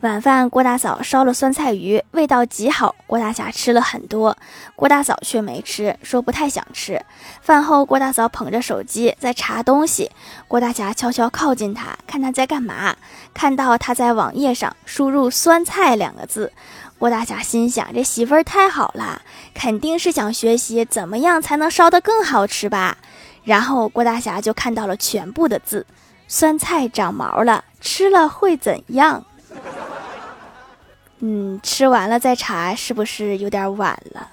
晚饭，郭大嫂烧了酸菜鱼，味道极好。郭大侠吃了很多，郭大嫂却没吃，说不太想吃。饭后，郭大嫂捧着手机在查东西，郭大侠悄悄靠近他，看他在干嘛。看到他在网页上输入“酸菜”两个字，郭大侠心想：这媳妇儿太好了，肯定是想学习怎么样才能烧得更好吃吧。然后，郭大侠就看到了全部的字：酸菜长毛了，吃了会怎样？嗯，吃完了再查是不是有点晚了？